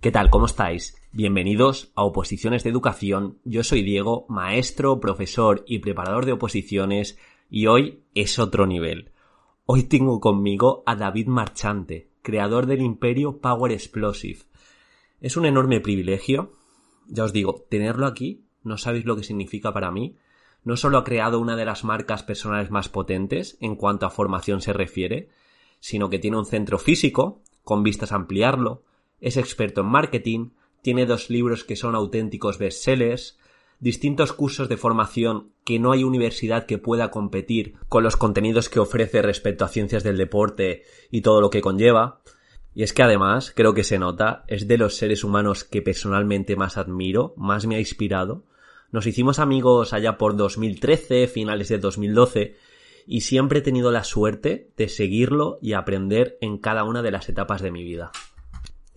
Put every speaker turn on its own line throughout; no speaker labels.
¿Qué tal? ¿Cómo estáis? Bienvenidos a Oposiciones de Educación. Yo soy Diego, maestro, profesor y preparador de oposiciones y hoy es otro nivel. Hoy tengo conmigo a David Marchante, creador del imperio Power Explosive. Es un enorme privilegio, ya os digo, tenerlo aquí, no sabéis lo que significa para mí. No solo ha creado una de las marcas personales más potentes en cuanto a formación se refiere, sino que tiene un centro físico, con vistas a ampliarlo, es experto en marketing, tiene dos libros que son auténticos bestsellers, distintos cursos de formación que no hay universidad que pueda competir con los contenidos que ofrece respecto a ciencias del deporte y todo lo que conlleva. Y es que además, creo que se nota, es de los seres humanos que personalmente más admiro, más me ha inspirado. Nos hicimos amigos allá por 2013, finales de 2012, y siempre he tenido la suerte de seguirlo y aprender en cada una de las etapas de mi vida.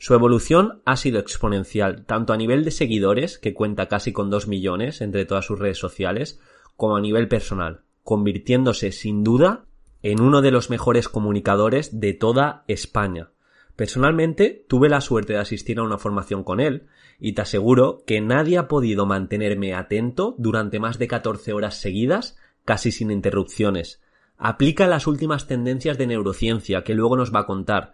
Su evolución ha sido exponencial, tanto a nivel de seguidores, que cuenta casi con 2 millones entre todas sus redes sociales, como a nivel personal, convirtiéndose sin duda en uno de los mejores comunicadores de toda España. Personalmente tuve la suerte de asistir a una formación con él y te aseguro que nadie ha podido mantenerme atento durante más de 14 horas seguidas, casi sin interrupciones. Aplica las últimas tendencias de neurociencia que luego nos va a contar,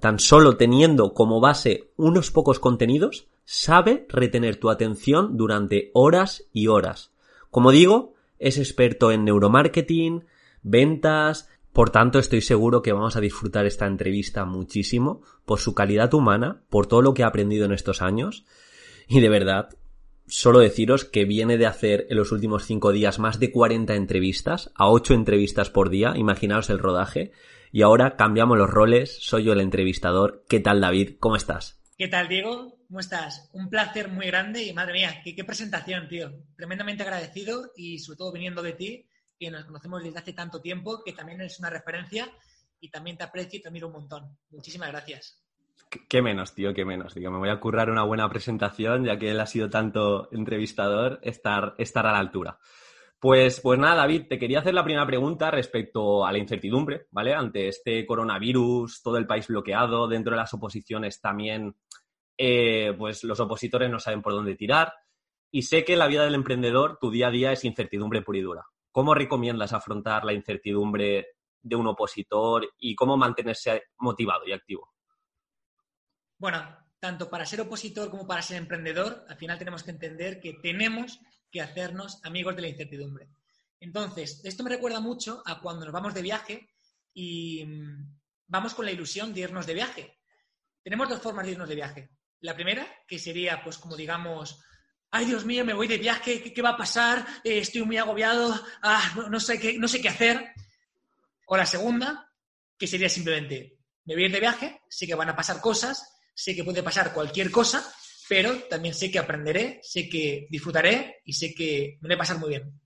tan solo teniendo como base unos pocos contenidos, sabe retener tu atención durante horas y horas. Como digo, es experto en neuromarketing, ventas, por tanto estoy seguro que vamos a disfrutar esta entrevista muchísimo por su calidad humana, por todo lo que ha aprendido en estos años y de verdad, solo deciros que viene de hacer en los últimos cinco días más de 40 entrevistas, a 8 entrevistas por día, imaginaos el rodaje, y ahora cambiamos los roles, soy yo el entrevistador. ¿Qué tal, David? ¿Cómo estás?
¿Qué tal, Diego? ¿Cómo estás? Un placer muy grande y madre mía, qué, presentación, tío. Tremendamente agradecido y sobre todo viniendo de ti, que nos conocemos desde hace tanto tiempo, que también eres una referencia y también te aprecio y te admiro un montón. Muchísimas gracias.
Qué menos, tío, qué menos. Digo, me voy a currar una buena presentación, ya que él ha sido tanto entrevistador, estar, estar a la altura. Pues, pues nada, David, te quería hacer la primera pregunta respecto a la incertidumbre, ¿vale? Ante este coronavirus, todo el país bloqueado, dentro de las oposiciones también, eh, pues los opositores no saben por dónde tirar. Y sé que la vida del emprendedor, tu día a día es incertidumbre pura y dura. ¿Cómo recomiendas afrontar la incertidumbre de un opositor y cómo mantenerse motivado y activo?
Bueno, tanto para ser opositor como para ser emprendedor, al final tenemos que entender que tenemos que hacernos amigos de la incertidumbre. Entonces, esto me recuerda mucho a cuando nos vamos de viaje y mm, vamos con la ilusión de irnos de viaje. Tenemos dos formas de irnos de viaje. La primera, que sería, pues como digamos, ay Dios mío, me voy de viaje, ¿qué, va a pasar? Eh, estoy muy agobiado, ah, no, sé qué, no sé qué hacer. O la segunda, que sería simplemente, me voy de viaje, sé que van a pasar cosas, sé que puede pasar cualquier cosa, pero también sé que aprenderé, sé que disfrutaré y sé que me voy a pasar muy bien.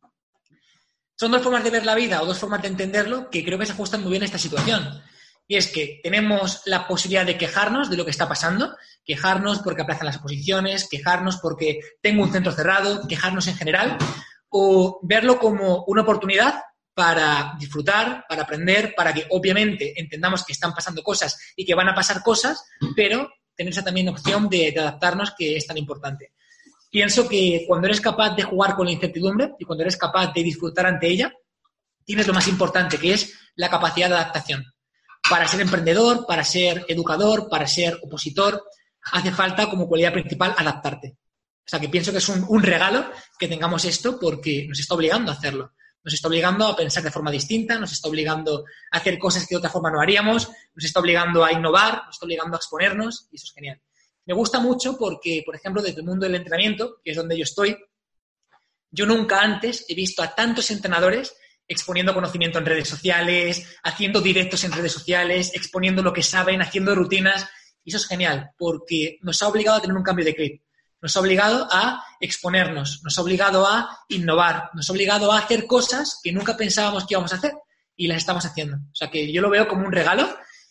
Son dos formas de ver la vida o dos formas de entenderlo que creo que se ajustan muy bien a esta situación. Y es que tenemos la posibilidad de quejarnos de lo que está pasando, quejarnos porque aplazan las oposiciones, quejarnos porque tengo un centro cerrado, quejarnos en general, o verlo como una oportunidad para disfrutar, para aprender, para que obviamente entendamos que están pasando cosas y que van a pasar cosas, pero tener esa también opción de, adaptarnos que es tan importante. Pienso que cuando eres capaz de jugar con la incertidumbre y cuando eres capaz de disfrutar ante ella, tienes lo más importante, que es la capacidad de adaptación. Para ser emprendedor, para ser educador, para ser opositor, hace falta como cualidad principal adaptarte. O sea, que pienso que es un, regalo que tengamos esto porque nos está obligando a hacerlo nos está obligando a pensar de forma distinta, nos está obligando a hacer cosas que de otra forma no haríamos, nos está obligando a innovar, nos está obligando a exponernos y eso es genial. Me gusta mucho porque, por ejemplo, desde el mundo del entrenamiento, que es donde yo estoy, yo nunca antes he visto a tantos entrenadores exponiendo conocimiento en redes sociales, haciendo directos en redes sociales, exponiendo lo que saben, haciendo rutinas. Y eso es genial, porque nos ha obligado a tener un cambio de clip nos ha obligado a exponernos, nos ha obligado a innovar, nos ha obligado a hacer cosas que nunca pensábamos que íbamos a hacer y las estamos haciendo. O sea que yo lo veo como un regalo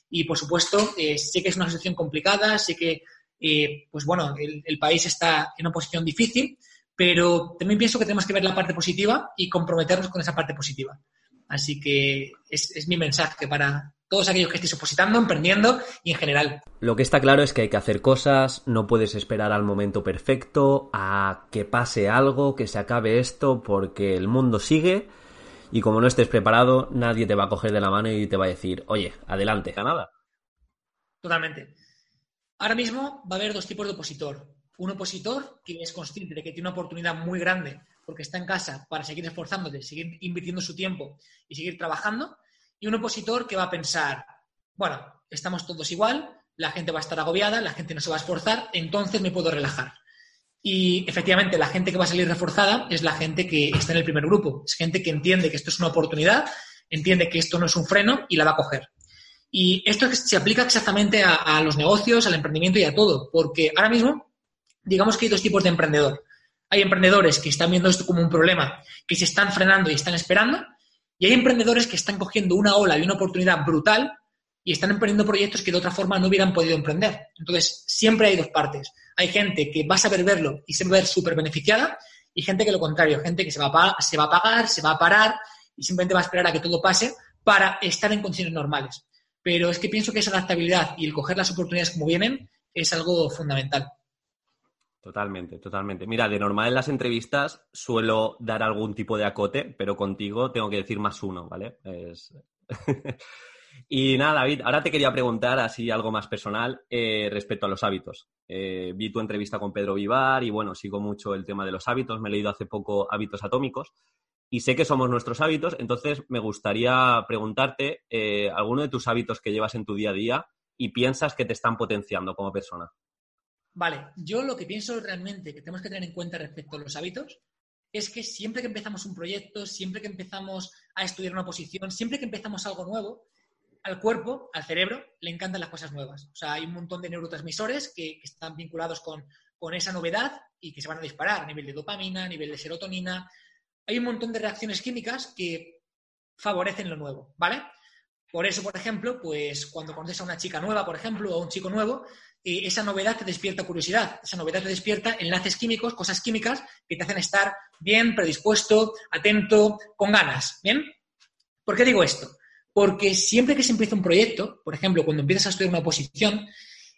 y por supuesto eh, sé que es una situación complicada, sé que eh, pues bueno, el, país está en una posición difícil, pero también pienso que tenemos que ver la parte positiva y comprometernos con esa parte positiva. Así que es, mi mensaje para, todos aquellos que estéis opositando, emprendiendo y en general.
Lo que está claro es que hay que hacer cosas, no puedes esperar al momento perfecto, a que pase algo, que se acabe esto, porque el mundo sigue y como no estés preparado, nadie te va a coger de la mano y te va a decir, oye, adelante, a nada.
Totalmente. Ahora mismo va a haber dos tipos de opositor. Un opositor que es consciente de que tiene una oportunidad muy grande porque está en casa para seguir esforzándose, seguir invirtiendo su tiempo y seguir trabajando. Y un opositor que va a pensar, bueno, estamos todos igual, la gente va a estar agobiada, la gente no se va a esforzar, entonces me puedo relajar. Y efectivamente, la gente que va a salir reforzada es la gente que está en el primer grupo. Es gente que entiende que esto es una oportunidad, entiende que esto no es un freno y la va a coger. Y esto se aplica exactamente a, los negocios, al emprendimiento y a todo, porque ahora mismo, digamos que hay dos tipos de emprendedor. Hay emprendedores que están viendo esto como un problema, que se están frenando y están esperando, y hay emprendedores que están cogiendo una ola y una oportunidad brutal y están emprendiendo proyectos que de otra forma no hubieran podido emprender. Entonces, siempre hay dos partes. Hay gente que va a saber verlo y se va a ver súper beneficiada y gente que lo contrario, gente que se va, a se va a pagar, se va a parar y simplemente va a esperar a que todo pase para estar en condiciones normales. Pero es que pienso que esa adaptabilidad y el coger las oportunidades como vienen es algo fundamental.
Totalmente, totalmente. Mira, de normal en las entrevistas suelo dar algún tipo de acote, pero contigo tengo que decir más uno, ¿vale? y nada, David, ahora te quería preguntar así algo más personal eh, respecto a los hábitos. Eh, vi tu entrevista con Pedro Vivar y bueno, sigo mucho el tema de los hábitos. Me he leído hace poco Hábitos Atómicos y sé que somos nuestros hábitos, entonces me gustaría preguntarte eh, alguno de tus hábitos que llevas en tu día a día y piensas que te están potenciando como persona.
Vale, yo lo que pienso realmente que tenemos que tener en cuenta respecto a los hábitos es que siempre que empezamos un proyecto, siempre que empezamos a estudiar una posición, siempre que empezamos algo nuevo, al cuerpo, al cerebro, le encantan las cosas nuevas. O sea, hay un montón de neurotransmisores que, están vinculados con, con esa novedad y que se van a disparar a nivel de dopamina, a nivel de serotonina, hay un montón de reacciones químicas que favorecen lo nuevo, ¿vale? Por eso, por ejemplo, pues cuando conoces a una chica nueva, por ejemplo, o a un chico nuevo, eh, esa novedad te despierta curiosidad, esa novedad te despierta enlaces químicos, cosas químicas que te hacen estar bien, predispuesto, atento, con ganas, ¿bien? ¿Por qué digo esto? Porque siempre que se empieza un proyecto, por ejemplo, cuando empiezas a estudiar una oposición,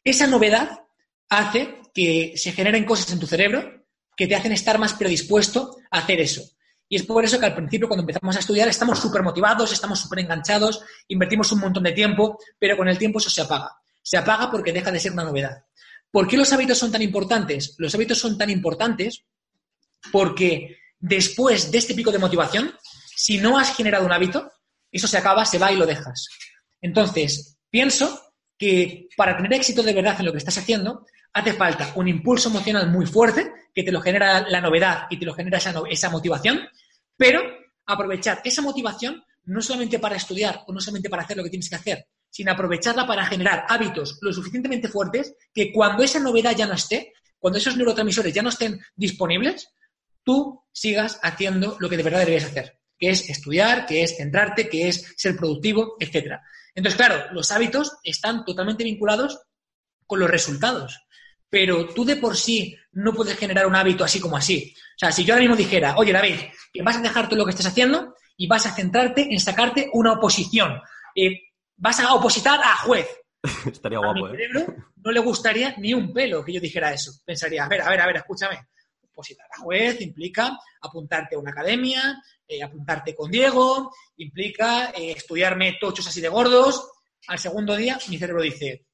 esa novedad hace que se generen cosas en tu cerebro que te hacen estar más predispuesto a hacer eso. Y es por eso que al principio, cuando empezamos a estudiar, estamos súper motivados, estamos súper enganchados, invertimos un montón de tiempo, pero con el tiempo eso se apaga. Se apaga porque deja de ser una novedad. ¿Por qué los hábitos son tan importantes? Los hábitos son tan importantes porque después de este pico de motivación, si no has generado un hábito, eso se acaba, se va y lo dejas. Entonces, pienso que para tener éxito de verdad en lo que estás haciendo, hace falta un impulso emocional muy fuerte que te lo genera la novedad y te lo genera esa, esa motivación, pero aprovechar esa motivación no solamente para estudiar o no solamente para hacer lo que tienes que hacer, sino aprovecharla para generar hábitos lo suficientemente fuertes que cuando esa novedad ya no esté, cuando esos neurotransmisores ya no estén disponibles, tú sigas haciendo lo que de verdad deberías hacer, que es estudiar, que es centrarte, que es ser productivo, etc. Entonces, claro, los hábitos están totalmente vinculados con los resultados pero tú de por sí no puedes generar un hábito así como así. O sea, si yo ahora mismo dijera, oye David, que vas a dejar todo lo que estás haciendo y vas a centrarte en sacarte una oposición, eh, vas a opositar a juez.
Estaría guapo,
a mi ¿eh? no le gustaría ni un pelo que yo dijera eso. Pensaría, a ver, a ver, a ver, escúchame. Opositar a juez implica apuntarte a una academia, eh, apuntarte con Diego, implica estudiarme tochos así de gordos. Al segundo día, mi cerebro dice,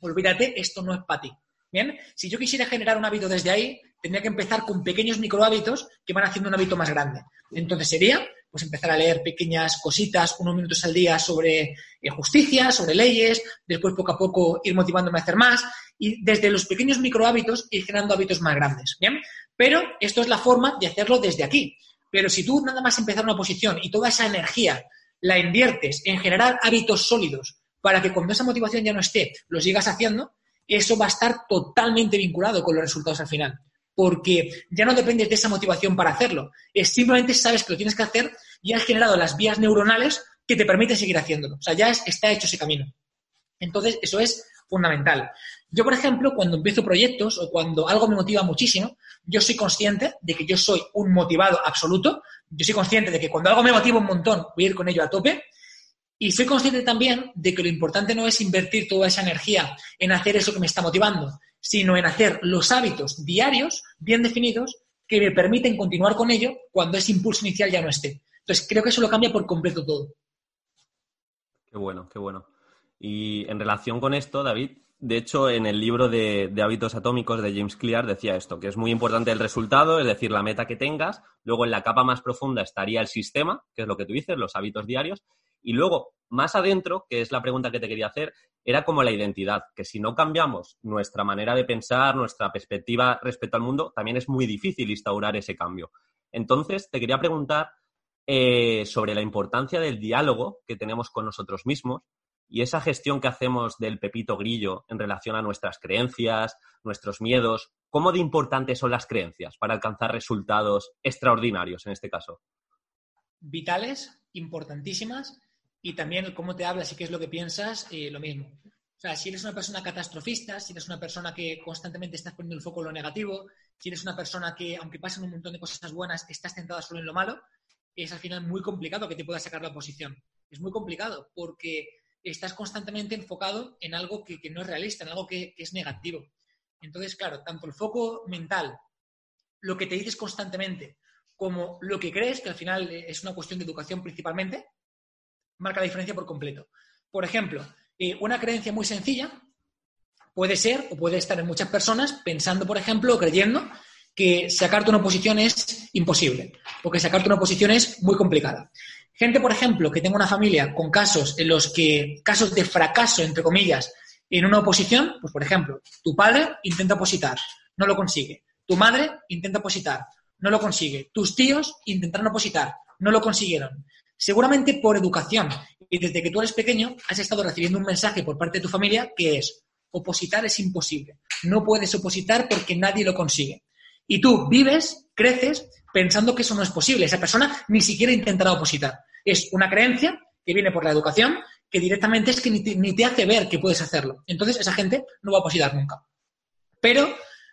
olvídate, esto no es para ti. Bien, si yo quisiera generar un hábito desde ahí, tendría que empezar con pequeños micro hábitos que van haciendo un hábito más grande. Entonces sería, pues empezar a leer pequeñas cositas, unos minutos al día sobre eh, justicia, sobre leyes, después poco a poco ir motivándome a hacer más y desde los pequeños micro hábitos ir generando hábitos más grandes. Bien, pero esto es la forma de hacerlo desde aquí. Pero si tú nada más empezar una posición y toda esa energía la inviertes en generar hábitos sólidos para que cuando esa motivación ya no esté, lo sigas haciendo, eso va a estar totalmente vinculado con los resultados al final. Porque ya no dependes de esa motivación para hacerlo. Es simplemente sabes que lo tienes que hacer y has generado las vías neuronales que te permiten seguir haciéndolo. O sea, ya está hecho ese camino. Entonces, eso es fundamental. Yo, por ejemplo, cuando empiezo proyectos o cuando algo me motiva muchísimo, yo soy consciente de que yo soy un motivado absoluto. Yo soy consciente de que cuando algo me motiva un montón, voy a ir con ello a tope. Y soy consciente también de que lo importante no es invertir toda esa energía en hacer eso que me está motivando, sino en hacer los hábitos diarios bien definidos que me permiten continuar con ello cuando ese impulso inicial ya no esté. Entonces, creo que eso lo cambia por completo todo.
Qué bueno, qué bueno. Y en relación con esto, David, de hecho, en el libro de, hábitos atómicos de James Clear decía esto, que es muy importante el resultado, es decir, la meta que tengas. Luego, en la capa más profunda estaría el sistema, que es lo que tú dices, los hábitos diarios. Y luego, más adentro, que es la pregunta que te quería hacer, era como la identidad, que si no cambiamos nuestra manera de pensar, nuestra perspectiva respecto al mundo, también es muy difícil instaurar ese cambio. Entonces, te quería preguntar eh, sobre la importancia del diálogo que tenemos con nosotros mismos y esa gestión que hacemos del pepito grillo en relación a nuestras creencias, nuestros miedos, ¿cómo de importantes son las creencias para alcanzar resultados extraordinarios en este caso?
Vitales, importantísimas, y también cómo te hablas y qué es lo que piensas, eh, lo mismo. O sea, si eres una persona catastrofista, si eres una persona que constantemente estás poniendo el foco en lo negativo, si eres una persona que, aunque pasen un montón de cosas buenas, estás tentada solo en lo malo, es al final muy complicado que te pueda sacar la oposición. Es muy complicado porque estás constantemente enfocado en algo que, no es realista, en algo que, es negativo. Entonces, claro, tanto el foco mental, lo que te dices constantemente, como lo que crees, que al final es una cuestión de educación principalmente, marca la diferencia por completo. Por ejemplo, eh, una creencia muy sencilla puede ser o puede estar en muchas personas pensando, por ejemplo, o creyendo que sacarte una oposición es imposible o que sacarte una oposición es muy complicada. Gente, por ejemplo, que tenga una familia con casos en los que, casos de fracaso, entre comillas, en una oposición, pues por ejemplo, tu padre intenta opositar, no lo consigue. Tu madre intenta opositar, no lo consigue. Tus tíos intentaron opositar, no lo consiguieron. Seguramente por educación y desde que tú eres pequeño has estado recibiendo un mensaje por parte de tu familia que es opositar es imposible. No puedes opositar porque nadie lo consigue. Y tú vives, creces pensando que eso no es posible. Esa persona ni siquiera intentará opositar. Es una creencia que viene por la educación que directamente es que ni te, hace ver que puedes hacerlo. Entonces, esa gente no va a opositar nunca. Pero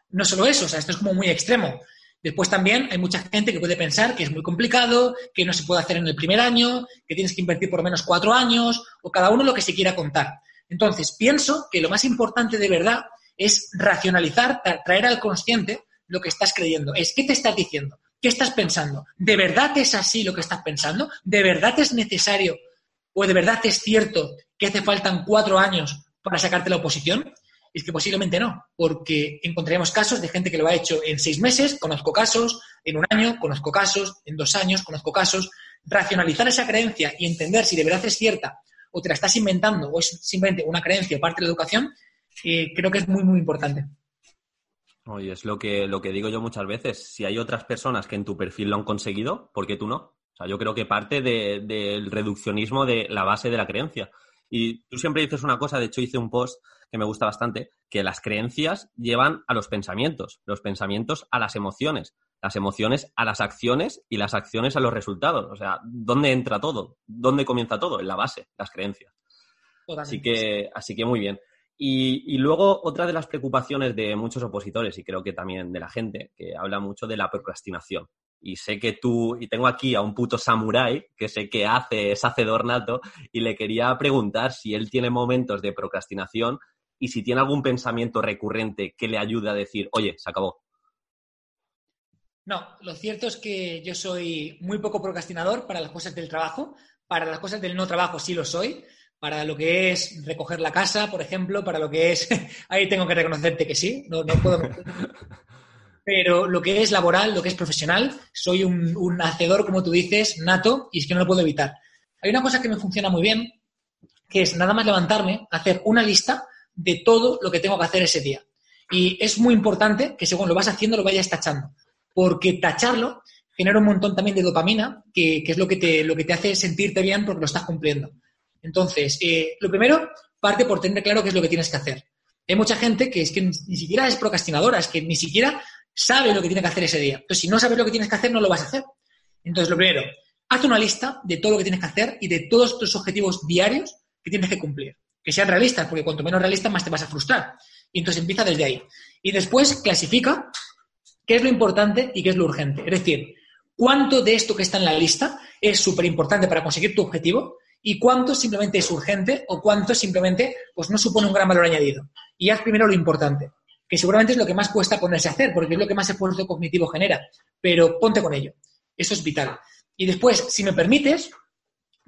no solo eso, o sea, esto es como muy extremo. Después también hay mucha gente que puede pensar que es muy complicado, que no se puede hacer en el primer año, que tienes que invertir por lo menos cuatro años, o cada uno lo que se quiera contar. Entonces, pienso que lo más importante de verdad es racionalizar, traer al consciente lo que estás creyendo. Es, ¿qué te estás diciendo? ¿Qué estás pensando? ¿De verdad es así lo que estás pensando? ¿De verdad es necesario o de verdad es cierto que hace faltan cuatro años para sacarte la oposición? Es que posiblemente no, porque encontraremos casos de gente que lo ha hecho en seis meses, conozco casos, en un año, conozco casos, en dos años, conozco casos. Racionalizar esa creencia y entender si de verdad es cierta o te la estás inventando o es simplemente una creencia o parte de la educación, eh, creo que es muy, muy importante.
Oye, es lo que, lo que digo yo muchas veces. Si hay otras personas que en tu perfil lo han conseguido, ¿por qué tú no? O sea, yo creo que parte del reduccionismo de la base de la creencia. Y tú siempre dices una cosa, de hecho hice un post que me gusta bastante, que las creencias llevan a los pensamientos, los pensamientos a las emociones, las emociones a las acciones y las acciones a los resultados. O sea, ¿dónde entra todo? ¿Dónde comienza todo? En la base, las creencias. Así que, así que muy bien. Y, luego otra de las preocupaciones de muchos opositores y creo que también de la gente, que habla mucho de la procrastinación. Y sé que tú, y tengo aquí a un puto samurái que sé que hace, es hacedor nato, y le quería preguntar si él tiene momentos de procrastinación y si tiene algún pensamiento recurrente que le ayude a decir, oye, se acabó.
No, lo cierto es que yo soy muy poco procrastinador para las cosas del trabajo, para las cosas del no trabajo sí lo soy, para lo que es recoger la casa, por ejemplo, para lo que es, ahí tengo que reconocerte que sí, no, puedo. Pero lo que es laboral, lo que es profesional, soy un, hacedor, como tú dices, nato, y es que no lo puedo evitar. Hay una cosa que me funciona muy bien, que es nada más levantarme, hacer una lista de todo lo que tengo que hacer ese día. Y es muy importante que según lo vas haciendo lo vayas tachando, porque tacharlo genera un montón también de dopamina, que, que es lo que, te, lo que te hace sentirte bien porque lo estás cumpliendo. Entonces, eh, lo primero, parte por tener claro qué es lo que tienes que hacer. Hay mucha gente que es que ni siquiera es procrastinadora, es que ni siquiera sabe lo que tiene que hacer ese día. Entonces, si no sabes lo que tienes que hacer, no lo vas a hacer. Entonces, lo primero, haz una lista de todo lo que tienes que hacer y de todos tus objetivos diarios que tienes que cumplir. Que sean realistas, porque cuanto menos realistas, más te vas a frustrar. Y entonces empieza desde ahí. Y después clasifica qué es lo importante y qué es lo urgente. Es decir, cuánto de esto que está en la lista es súper importante para conseguir tu objetivo y cuánto simplemente es urgente o cuánto simplemente pues, no supone un gran valor añadido. Y haz primero lo importante, que seguramente es lo que más cuesta ponerse a hacer, porque es lo que más esfuerzo cognitivo genera, pero ponte con ello. Eso es vital. Y después, si me permites,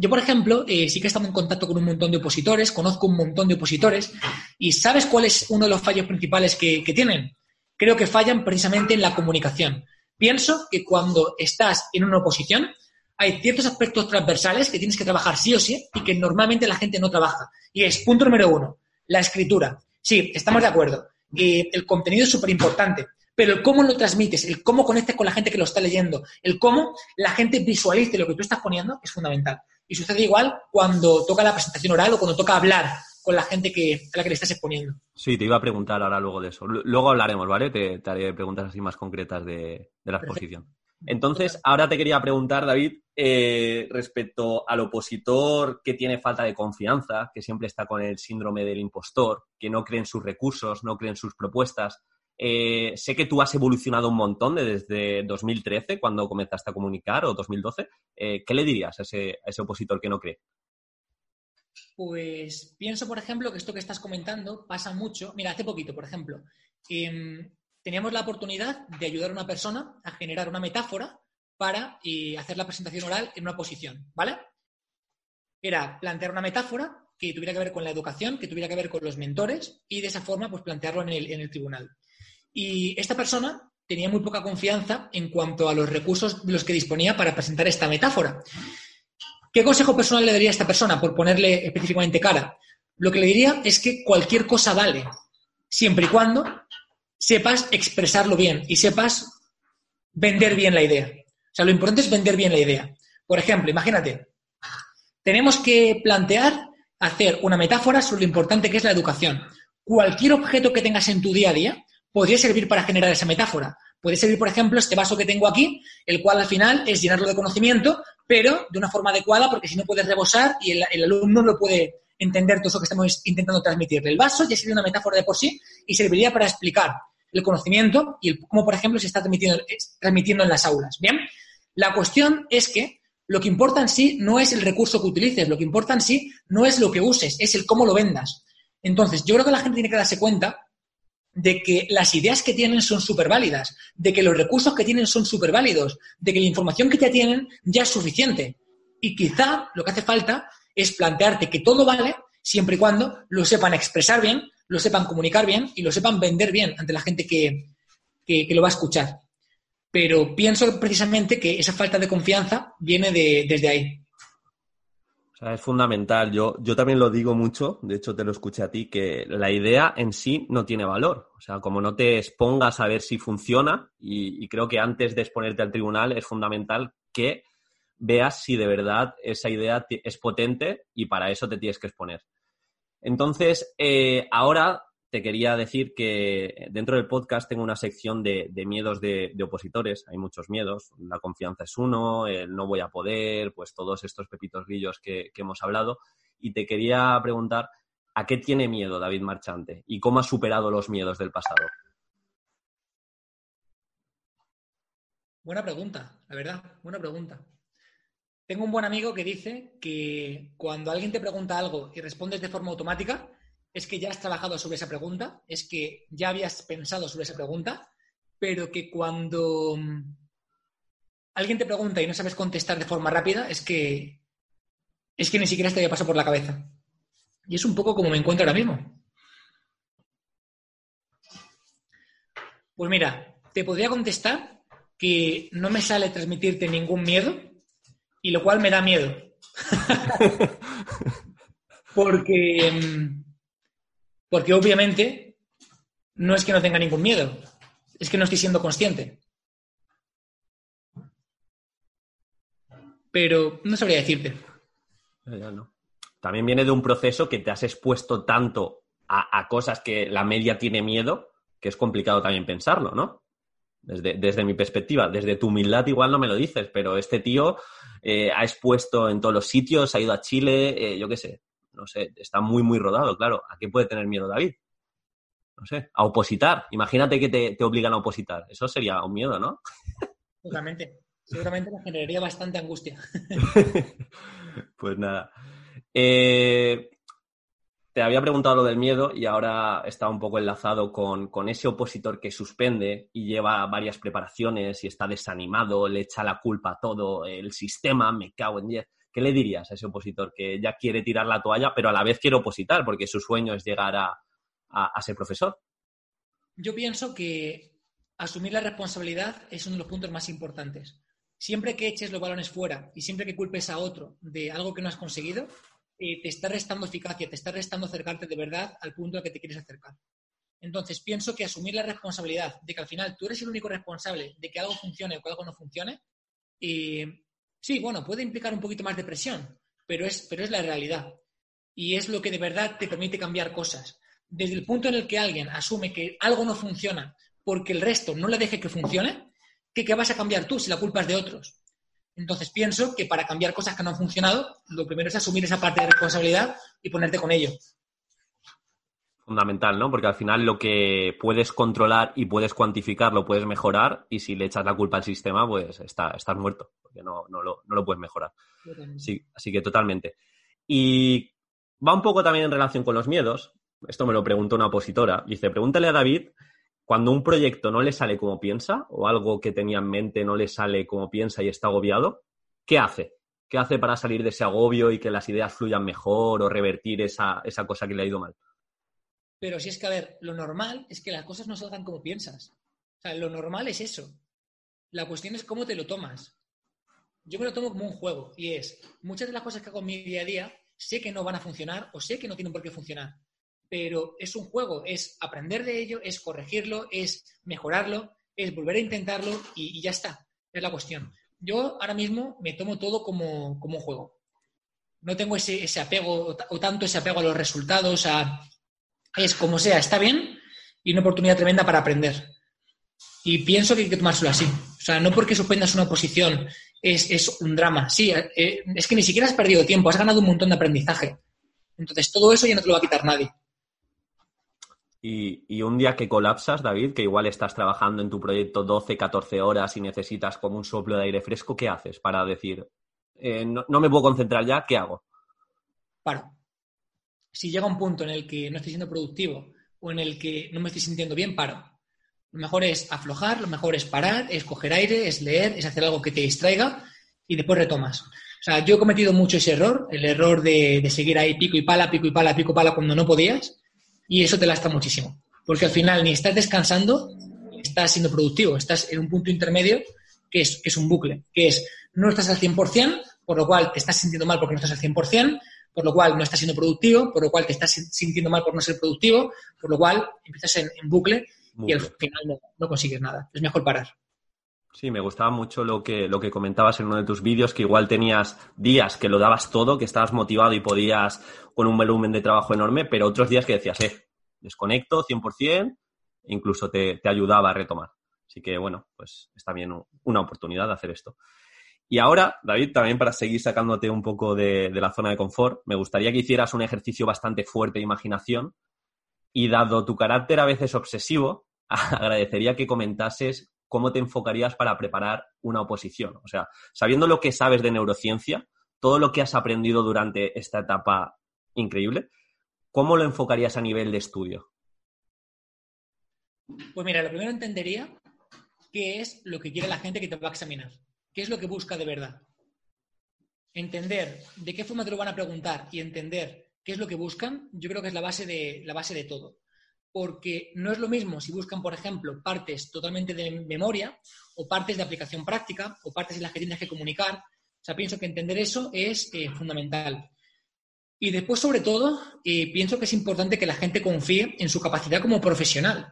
yo, por ejemplo, eh, sí que estamos en contacto con un montón de opositores, conozco un montón de opositores, y ¿sabes cuál es uno de los fallos principales que, tienen? Creo que fallan precisamente en la comunicación. Pienso que cuando estás en una oposición, hay ciertos aspectos transversales que tienes que trabajar sí o sí y que normalmente la gente no trabaja. Y es, punto número uno, la escritura. Sí, estamos de acuerdo. el contenido es súper importante, pero el cómo lo transmites, el cómo conectes con la gente que lo está leyendo, el cómo la gente visualice lo que tú estás poniendo es fundamental. Y sucede igual cuando toca la presentación oral o cuando toca hablar con la gente que, a la que le estás exponiendo.
Sí, te iba a preguntar ahora luego de eso. Luego hablaremos, ¿vale? Te, haré preguntas así más concretas de, la exposición. Entonces, ahora te quería preguntar, David, eh, respecto al opositor que tiene falta de confianza, que siempre está con el síndrome del impostor, que no cree en sus recursos, no cree en sus propuestas. Eh, sé que tú has evolucionado un montón desde 2013, cuando comenzaste a comunicar, o 2012. Eh, ¿Qué le dirías a ese, opositor que no cree?
Pues pienso, por ejemplo, que esto que estás comentando pasa mucho. Mira, hace poquito, por ejemplo, em, teníamos la oportunidad de ayudar a una persona a generar una metáfora para eh, hacer la presentación oral en una posición, ¿vale? Era plantear una metáfora que tuviera que ver con la educación, que tuviera que ver con los mentores y de esa forma pues plantearlo en el tribunal. Y esta persona tenía muy poca confianza en cuanto a los recursos de los que disponía para presentar esta metáfora. ¿Qué consejo personal le daría a esta persona por ponerle específicamente cara? Lo que le diría es que cualquier cosa vale, siempre y cuando sepas expresarlo bien y sepas vender bien la idea. O sea, lo importante es vender bien la idea. Por ejemplo, imagínate, tenemos que plantear, hacer una metáfora sobre lo importante que es la educación. Cualquier objeto que tengas en tu día a día podría servir para generar esa metáfora. Puede servir, por ejemplo, este vaso que tengo aquí, el cual al final es llenarlo de conocimiento, pero de una forma adecuada, porque si no puedes rebosar y el, alumno no puede entender todo eso que estamos intentando transmitirle. El vaso ya sería una metáfora de por sí y serviría para explicar el conocimiento y el, cómo, por ejemplo, se está transmitiendo en las aulas. Bien, la cuestión es que lo que importa en sí no es el recurso que utilices, lo que importa en sí no es lo que uses, es el cómo lo vendas. Entonces, yo creo que la gente tiene que darse cuenta de que las ideas que tienen son súper válidas, de que los recursos que tienen son súper válidos, de que la información que ya tienen ya es suficiente. Y quizá lo que hace falta es plantearte que todo vale siempre y cuando lo sepan expresar bien, lo sepan comunicar bien y lo sepan vender bien ante la gente que, lo va a escuchar. Pero pienso precisamente que esa falta de confianza viene de, desde ahí.
Es fundamental. Yo, yo también lo digo mucho, de hecho te lo escuché a ti, que la idea en sí no tiene valor. O sea, como no te expongas a ver si funciona, y, y creo que antes de exponerte al tribunal es fundamental que veas si de verdad esa idea es potente y para eso te tienes que exponer. Entonces, eh, ahora te quería decir que dentro del podcast tengo una sección de, miedos de, opositores. Hay muchos miedos. La confianza es uno, el no voy a poder, pues todos estos pepitos grillos que, hemos hablado. Y te quería preguntar, ¿a qué tiene miedo David Marchante? ¿Y cómo ha superado los miedos del pasado?
Buena pregunta, la verdad, buena pregunta. Tengo un buen amigo que dice que cuando alguien te pregunta algo y respondes de forma automática, es que ya has trabajado sobre esa pregunta, es que ya habías pensado sobre esa pregunta, pero que cuando mm, alguien te pregunta y no sabes contestar de forma rápida, es que es que ni siquiera te había pasado por la cabeza. Y es un poco como me encuentro ahora mismo. Pues mira, te podría contestar que no me sale transmitirte ningún miedo, y lo cual me da miedo. porque, mm, porque obviamente no es que no tenga ningún miedo, es que no estoy siendo consciente. Pero no sabría decirte.
También viene de un proceso que te has expuesto tanto a, a cosas que la media tiene miedo, que es complicado también pensarlo, ¿no? Desde, desde, mi perspectiva, desde tu humildad igual no me lo dices, pero este tío eh, ha expuesto en todos los sitios, ha ido a Chile, eh, yo qué sé, no sé, está muy, muy rodado, claro. ¿A qué puede tener miedo David? No sé, a opositar. Imagínate que te, obligan a opositar. Eso sería un miedo, ¿no?
Seguramente. Seguramente me generaría bastante angustia.
pues nada. Eh, te había preguntado lo del miedo y ahora está un poco enlazado con, ese opositor que suspende y lleva varias preparaciones y está desanimado, le echa la culpa a todo, el sistema, me cago en diez. ¿Qué le dirías a ese opositor que ya quiere tirar la toalla, pero a la vez quiere opositar porque su sueño es llegar a, a ser profesor?
Yo pienso que asumir la responsabilidad es uno de los puntos más importantes. Siempre que eches los balones fuera y siempre que culpes a otro de algo que no has conseguido, eh, te está restando eficacia, te está restando acercarte de verdad al punto al que te quieres acercar. Entonces, pienso que asumir la responsabilidad de que al final tú eres el único responsable de que algo funcione o que algo no funcione, eh, sí, bueno, puede implicar un poquito más de presión, pero es, pero es la realidad. Y es lo que de verdad te permite cambiar cosas. Desde el punto en el que alguien asume que algo no funciona porque el resto no le deje que funcione, ¿qué, qué vas a cambiar tú si la culpa es de otros? Entonces pienso que para cambiar cosas que no han funcionado, lo primero es asumir esa parte de responsabilidad y ponerte con ello.
Fundamental, ¿no? Porque al final lo que puedes controlar y puedes cuantificar lo puedes mejorar y si le echas la culpa al sistema, pues está, estás muerto, porque no, lo, puedes mejorar. Sí, así que totalmente. Y va un poco también en relación con los miedos. Esto me lo preguntó una opositora. Dice, pregúntale a David cuando un proyecto no le sale como piensa o algo que tenía en mente no le sale como piensa y está agobiado, ¿qué hace? ¿Qué hace para salir de ese agobio y que las ideas fluyan mejor o revertir esa, cosa que le ha ido mal?
Pero si es que, a ver, lo normal es que las cosas no salgan como piensas. O sea, lo normal es eso. La cuestión es cómo te lo tomas. Yo me lo tomo como un juego y es, muchas de las cosas que hago en mi día a día sé que no van a funcionar o sé que no tienen por qué funcionar pero es un juego, es aprender de ello, es corregirlo, es mejorarlo, es volver a intentarlo y, ya está, es la cuestión. Yo ahora mismo me tomo todo como, un juego. No tengo ese, apego o, tanto ese apego a los resultados, a, es como sea, está bien y una oportunidad tremenda para aprender. Y pienso que hay que tomárselo así. O sea, no porque suspendas una oposición es, un drama. Sí, eh, es que ni siquiera has perdido tiempo, has ganado un montón de aprendizaje. Entonces, todo eso ya no te lo va a quitar nadie.
Y, un día que colapsas, David, que igual estás trabajando en tu proyecto 12, 14 horas y necesitas como un soplo de aire fresco, ¿qué haces para decir, eh, no, me puedo concentrar ya, ¿qué hago?
Paro. Si llega un punto en el que no estoy siendo productivo o en el que no me estoy sintiendo bien, paro. Lo mejor es aflojar, lo mejor es parar, es coger aire, es leer, es hacer algo que te distraiga y después retomas. O sea, yo he cometido mucho ese error, el error de, seguir ahí pico y pala, pico y pala, pico y pala cuando no podías y eso te lastra muchísimo. Porque al final ni estás descansando, ni estás siendo productivo, estás en un punto intermedio que es, que es un bucle, que es no estás al 100%, por lo cual te estás sintiendo mal porque no estás al 100%, por lo cual no estás siendo productivo, por lo cual te estás sintiendo mal por no ser productivo, por lo cual empiezas en, bucle, y al final no, no, consigues nada. Es mejor parar.
Sí, me gustaba mucho lo que, lo que comentabas en uno de tus vídeos, que igual tenías días que lo dabas todo, que estabas motivado y podías con un volumen de trabajo enorme, pero otros días que decías, eh, desconecto 100%, e incluso te, ayudaba a retomar. Así que, bueno, pues es también una oportunidad de hacer esto. Y ahora, David, también para seguir sacándote un poco de, de, la zona de confort, me gustaría que hicieras un ejercicio bastante fuerte de imaginación y dado tu carácter a veces obsesivo, agradecería que comentases cómo te enfocarías para preparar una oposición. O sea, sabiendo lo que sabes de neurociencia, todo lo que has aprendido durante esta etapa increíble, ¿cómo lo enfocarías a nivel de estudio?
Pues mira, lo primero entendería qué es lo que quiere la gente que te va a examinar, qué es lo que busca de verdad. Entender de qué forma te lo van a preguntar y entender qué es lo que buscan, yo creo que es la base de, la base de todo. Porque no es lo mismo si buscan, por ejemplo, partes totalmente de memoria o partes de aplicación práctica o partes en las que tienes que comunicar. O sea, pienso que entender eso es eh, fundamental. Y después, sobre todo, eh, pienso que es importante que la gente confíe en su capacidad como profesional.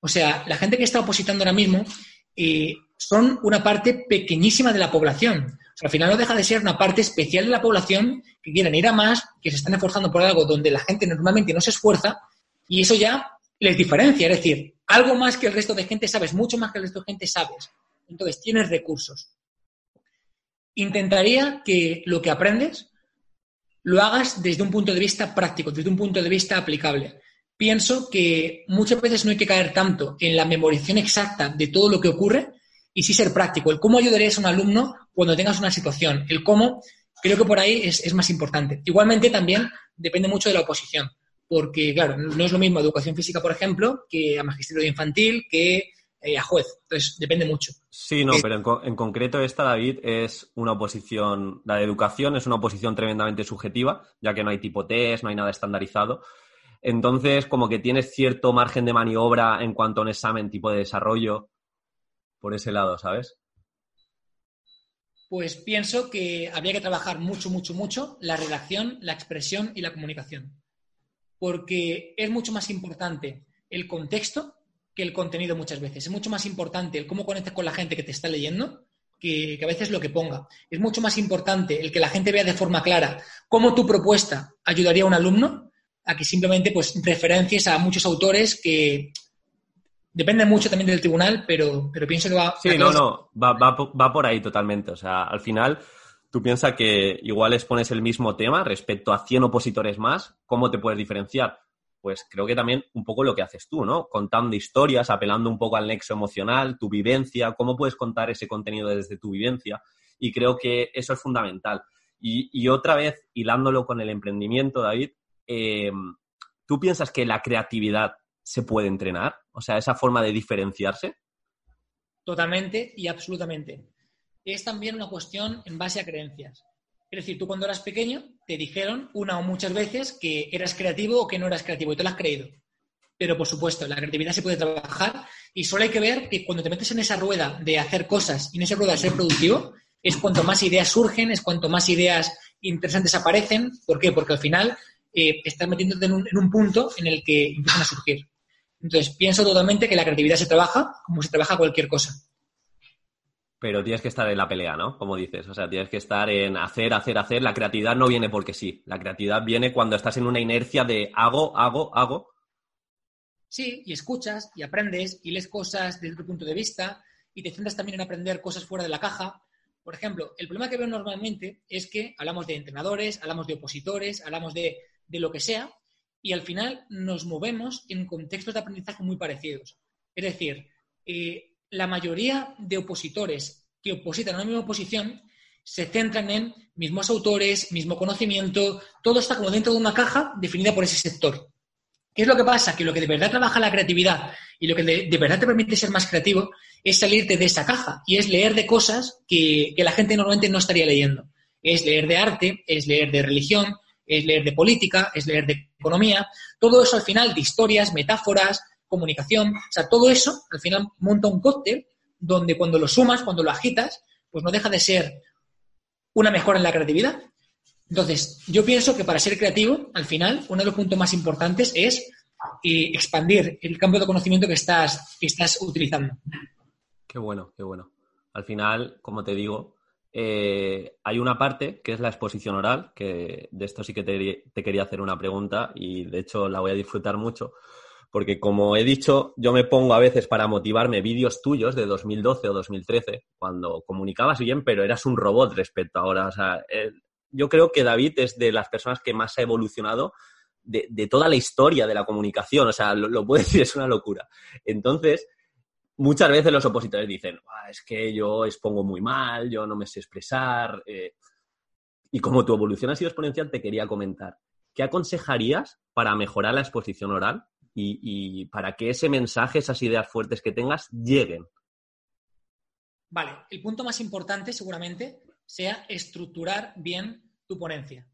O sea, la gente que está opositando ahora mismo eh, son una parte pequeñísima de la población. Al final no deja de ser una parte especial de la población que quieren ir a más, que se están esforzando por algo donde la gente normalmente no se esfuerza y eso ya les diferencia. Es decir, algo más que el resto de gente sabes, mucho más que el resto de gente sabes. Entonces, tienes recursos. Intentaría que lo que aprendes lo hagas desde un punto de vista práctico, desde un punto de vista aplicable. Pienso que muchas veces no hay que caer tanto en la memorización exacta de todo lo que ocurre y sí ser práctico. El cómo ayudarías a un alumno cuando tengas una situación. El cómo creo que por ahí es, más importante. Igualmente también depende mucho de la oposición, porque claro, no es lo mismo educación física, por ejemplo, que a magisterio infantil, que eh, a juez. Entonces, depende mucho.
Sí, no, pero en, concreto esta, David, es una oposición, la de educación es una oposición tremendamente subjetiva, ya que no hay tipo test, no hay nada estandarizado. Entonces, como que tienes cierto margen de maniobra en cuanto a un examen tipo de desarrollo por ese lado, ¿sabes?
Pues pienso que habría que trabajar mucho, mucho, mucho la redacción, la expresión y la comunicación. Porque es mucho más importante el contexto que el contenido muchas veces. Es mucho más importante el cómo conectas con la gente que te está leyendo que, a veces lo que ponga. Es mucho más importante el que la gente vea de forma clara cómo tu propuesta ayudaría a un alumno a que simplemente pues referencies a muchos autores que Depende mucho también del tribunal, pero, pero pienso que va...
Sí, no, no, va, va, va por ahí totalmente. O sea, al final tú piensas que igual expones el mismo tema respecto a 100 opositores más, ¿cómo te puedes diferenciar? Pues creo que también un poco lo que haces tú, ¿no? Contando historias, apelando un poco al nexo emocional, tu vivencia, cómo puedes contar ese contenido desde tu vivencia. Y creo que eso es fundamental. Y, y otra vez, hilándolo con el emprendimiento, David, eh, ¿tú piensas que la creatividad se puede entrenar? O sea, esa forma de diferenciarse.
Totalmente y absolutamente. Es también una cuestión en base a creencias. Es decir, tú cuando eras pequeño te dijeron una o muchas veces que eras creativo o que no eras creativo y te lo has creído. Pero por supuesto, la creatividad se puede trabajar y solo hay que ver que cuando te metes en esa rueda de hacer cosas y en esa rueda de ser productivo, es cuanto más ideas surgen, es cuanto más ideas interesantes aparecen. ¿Por qué? Porque al final eh, estás metiéndote en un, en un punto en el que empiezan a surgir. Entonces, pienso totalmente que la creatividad se trabaja como se trabaja cualquier cosa.
Pero tienes que estar en la pelea, ¿no? Como dices, o sea, tienes que estar en hacer, hacer, hacer. La creatividad no viene porque sí. La creatividad viene cuando estás en una inercia de hago, hago, hago.
Sí, y escuchas y aprendes y lees cosas desde tu punto de vista y te centras también en aprender cosas fuera de la caja. Por ejemplo, el problema que veo normalmente es que hablamos de entrenadores, hablamos de opositores, hablamos de, de lo que sea, y al final nos movemos en contextos de aprendizaje muy parecidos. Es decir, eh, la mayoría de opositores que opositan a una misma oposición se centran en mismos autores, mismo conocimiento, todo está como dentro de una caja definida por ese sector. ¿Qué es lo que pasa? Que lo que de verdad trabaja la creatividad y lo que de, verdad te permite ser más creativo es salirte de esa caja y es leer de cosas que, que la gente normalmente no estaría leyendo. Es leer de arte, es leer de religión, es leer de política, es leer de economía, todo eso al final de historias, metáforas, comunicación, o sea, todo eso al final monta un cóctel donde cuando lo sumas, cuando lo agitas, pues no deja de ser una mejora en la creatividad. Entonces, yo pienso que para ser creativo, al final, uno de los puntos más importantes es eh, expandir el campo de conocimiento que estás, que estás utilizando.
Qué bueno, qué bueno. Al final, como te digo, eh, hay una parte que es la exposición oral, que de esto sí que te, quería hacer una pregunta y de hecho la voy a disfrutar mucho, porque como he dicho, yo me pongo a veces para motivarme vídeos tuyos de 2012 o 2013, cuando comunicabas bien, pero eras un robot respecto a ahora. O sea, yo creo que David es de las personas que más ha evolucionado de, toda la historia de la comunicación. O sea, lo, lo puedo decir, es una locura. Entonces, muchas veces los opositores dicen, es que yo expongo muy mal, yo no me sé expresar. Eh". Y como tu evolución ha sido exponencial, te quería comentar, ¿qué aconsejarías para mejorar la exposición oral y, para que ese mensaje, esas ideas fuertes que tengas, lleguen?
Vale, el punto más importante seguramente sea estructurar bien tu ponencia.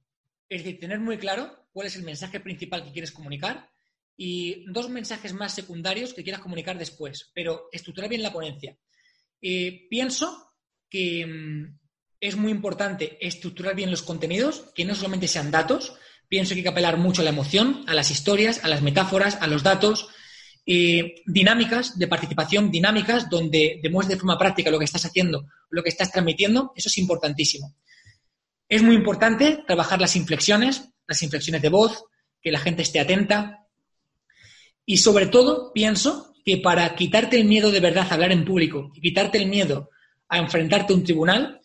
Es decir, tener muy claro cuál es el mensaje principal que quieres comunicar y dos mensajes más secundarios que quieras comunicar después, pero estructurar bien la ponencia. Eh, pienso que mm, es muy importante estructurar bien los contenidos, que no solamente sean datos. Pienso que hay que apelar mucho a la emoción, a las historias, a las metáforas, a los datos, eh, dinámicas de participación, dinámicas donde demuestres de forma práctica lo que estás haciendo, lo que estás transmitiendo. Eso es importantísimo. Es muy importante trabajar las inflexiones, las inflexiones de voz, que la gente esté atenta, y sobre todo, pienso que para quitarte el miedo de verdad a hablar en público y quitarte el miedo a enfrentarte a un tribunal,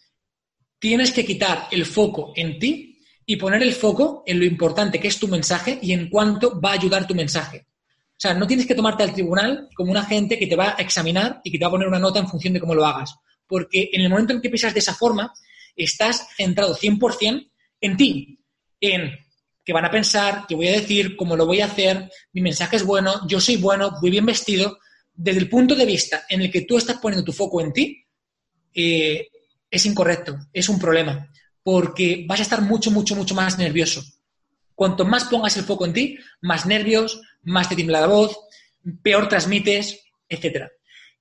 tienes que quitar el foco en ti y poner el foco en lo importante que es tu mensaje y en cuánto va a ayudar tu mensaje. O sea, no tienes que tomarte al tribunal como un agente que te va a examinar y que te va a poner una nota en función de cómo lo hagas. Porque en el momento en que piensas de esa forma, estás centrado 100% en ti, en qué van a pensar, qué voy a decir, cómo lo voy a hacer, mi mensaje es bueno, yo soy bueno, voy bien vestido. Desde el punto de vista en el que tú estás poniendo tu foco en ti, eh, es incorrecto, es un problema, porque vas a estar mucho, mucho, mucho más nervioso. Cuanto más pongas el foco en ti, más nervios, más te tiembla la voz, peor transmites, etc.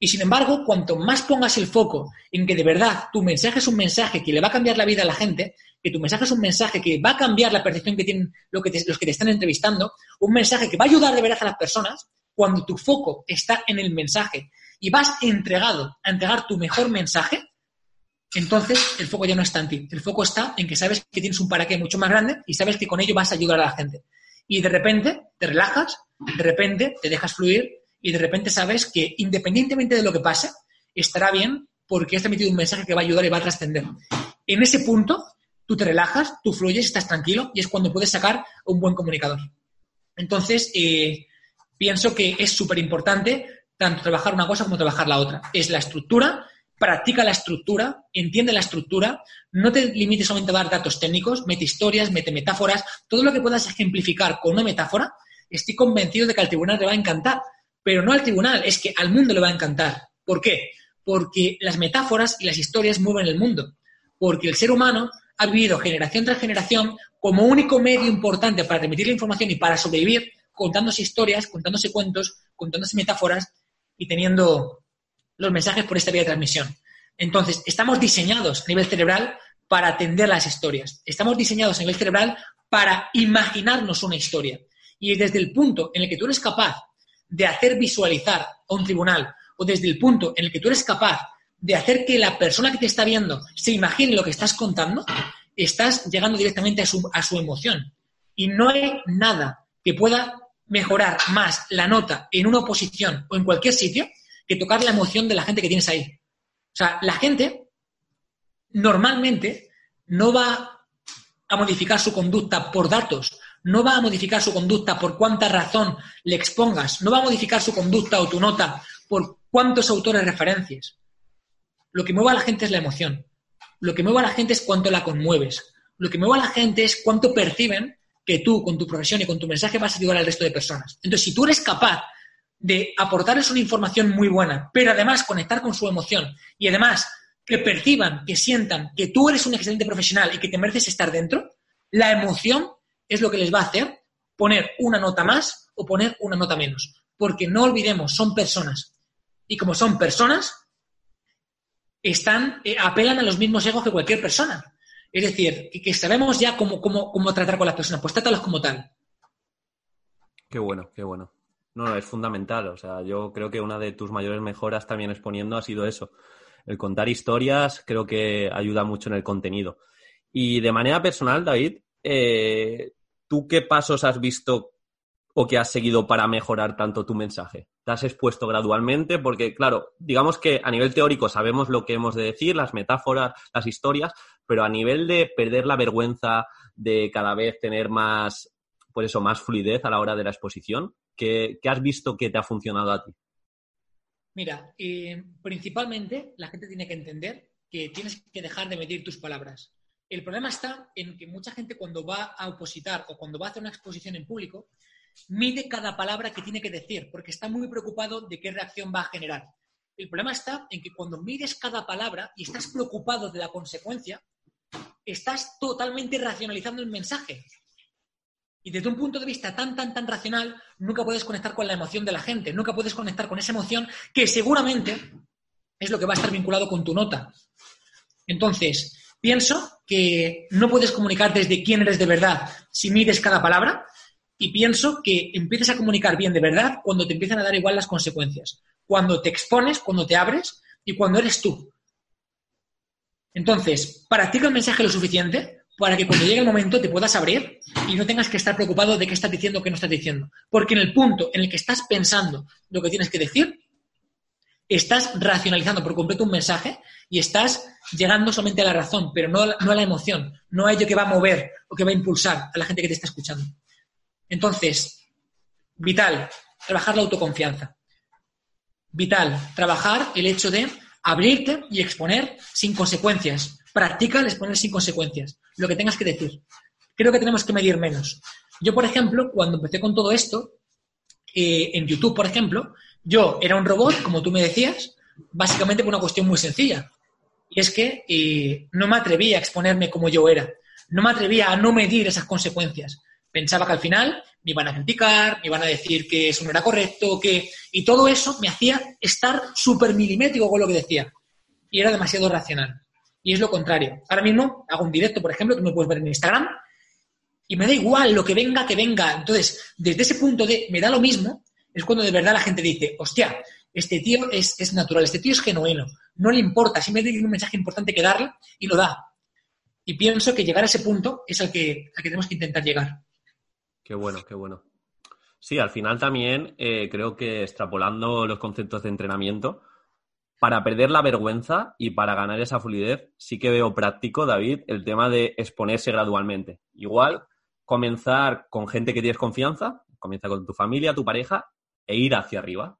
Y sin embargo, cuanto más pongas el foco en que de verdad tu mensaje es un mensaje que le va a cambiar la vida a la gente, que tu mensaje es un mensaje que va a cambiar la percepción que tienen los que te están entrevistando, un mensaje que va a ayudar de verdad a las personas, cuando tu foco está en el mensaje y vas entregado a entregar tu mejor mensaje, entonces el foco ya no está en ti. El foco está en que sabes que tienes un para qué mucho más grande y sabes que con ello vas a ayudar a la gente. Y de repente te relajas, de repente te dejas fluir y de repente sabes que independientemente de lo que pase, estará bien porque has transmitido un mensaje que va a ayudar y va a trascender. En ese punto, tú te relajas, tú fluyes, estás tranquilo y es cuando puedes sacar un buen comunicador. Entonces, eh, pienso que es súper importante tanto trabajar una cosa como trabajar la otra. Es la estructura practica la estructura, entiende la estructura, no te limites solamente a dar datos técnicos, mete historias, mete metáforas, todo lo que puedas ejemplificar con una metáfora, estoy convencido de que al tribunal le va a encantar, pero no al tribunal, es que al mundo le va a encantar. ¿Por qué? Porque las metáforas y las historias mueven el mundo, porque el ser humano ha vivido generación tras generación como único medio importante para remitir la información y para sobrevivir, contándose historias, contándose cuentos, contándose metáforas y teniendo los mensajes por esta vía de transmisión. Entonces, estamos diseñados a nivel cerebral para atender las historias. Estamos diseñados a nivel cerebral para imaginarnos una historia. Y desde el punto en el que tú eres capaz de hacer visualizar a un tribunal o desde el punto en el que tú eres capaz de hacer que la persona que te está viendo se imagine lo que estás contando, estás llegando directamente a su, a su emoción. Y no hay nada que pueda mejorar más la nota en una oposición o en cualquier sitio que tocar la emoción de la gente que tienes ahí. O sea, la gente normalmente no va a modificar su conducta por datos, no va a modificar su conducta por cuánta razón le expongas, no va a modificar su conducta o tu nota por cuántos autores referencias. Lo que mueve a la gente es la emoción. Lo que mueve a la gente es cuánto la conmueves. Lo que mueve a la gente es cuánto perciben que tú, con tu profesión y con tu mensaje, vas a ayudar al resto de personas. Entonces, si tú eres capaz de aportarles una información muy buena, pero además conectar con su emoción y además que perciban, que sientan que tú eres un excelente profesional y que te mereces estar dentro, la emoción es lo que les va a hacer poner una nota más o poner una nota menos. Porque no olvidemos, son personas. Y como son personas, están, eh, apelan a los mismos egos que cualquier persona. Es decir, que, sabemos ya cómo, cómo, cómo tratar con las personas, pues trátalos como tal.
Qué bueno, qué bueno. No, es fundamental. O sea, yo creo que una de tus mayores mejoras también exponiendo ha sido eso. El contar historias creo que ayuda mucho en el contenido. Y de manera personal, David, eh, ¿tú qué pasos has visto o que has seguido para mejorar tanto tu mensaje? ¿Te has expuesto gradualmente? Porque, claro, digamos que a nivel teórico sabemos lo que hemos de decir, las metáforas, las historias, pero a nivel de perder la vergüenza, de cada vez tener más, por eso, más fluidez a la hora de la exposición, ¿Qué, has visto que te ha funcionado a ti?
Mira, eh, principalmente la gente tiene que entender que tienes que dejar de medir tus palabras. El problema está en que mucha gente cuando va a opositar o cuando va a hacer una exposición en público, mide cada palabra que tiene que decir, porque está muy preocupado de qué reacción va a generar. El problema está en que cuando mides cada palabra y estás preocupado de la consecuencia, estás totalmente racionalizando el mensaje. Y desde un punto de vista tan, tan, tan racional, nunca puedes conectar con la emoción de la gente, nunca puedes conectar con esa emoción que seguramente es lo que va a estar vinculado con tu nota. Entonces, pienso que no puedes comunicar desde quién eres de verdad si mides cada palabra y pienso que empiezas a comunicar bien de verdad cuando te empiezan a dar igual las consecuencias, cuando te expones, cuando te abres y cuando eres tú. Entonces, practica el mensaje lo suficiente para que cuando llegue el momento te puedas abrir y no tengas que estar preocupado de qué estás diciendo o qué no estás diciendo. Porque en el punto en el que estás pensando lo que tienes que decir, estás racionalizando por completo un mensaje y estás llegando solamente a la razón, pero no, no a la emoción, no a ello que va a mover o que va a impulsar a la gente que te está escuchando. Entonces, vital, trabajar la autoconfianza. Vital, trabajar el hecho de abrirte y exponer sin consecuencias, practica el exponer sin consecuencias, lo que tengas que decir. Creo que tenemos que medir menos. Yo, por ejemplo, cuando empecé con todo esto, eh, en YouTube, por ejemplo, yo era un robot, como tú me decías, básicamente por una cuestión muy sencilla. Y es que eh, no me atrevía a exponerme como yo era. No me atrevía a no medir esas consecuencias. Pensaba que al final me iban a criticar, me iban a decir que eso no era correcto, que... Y todo eso me hacía estar súper milimétrico con lo que decía. Y era demasiado racional. Y es lo contrario. Ahora mismo hago un directo, por ejemplo, que me puedes ver en Instagram, y me da igual lo que venga, que venga. Entonces, desde ese punto de me da lo mismo, es cuando de verdad la gente dice, hostia, este tío es, natural, este tío es genuino, no le importa, si me tiene un mensaje importante que darle y lo da. Y pienso que llegar a ese punto es al que, al que tenemos que intentar llegar.
Qué bueno, qué bueno. Sí, al final también eh, creo que extrapolando los conceptos de entrenamiento, para perder la vergüenza y para ganar esa fluidez, sí que veo práctico, David, el tema de exponerse gradualmente. Igual, comenzar con gente que tienes confianza, comienza con tu familia, tu pareja, e ir hacia arriba.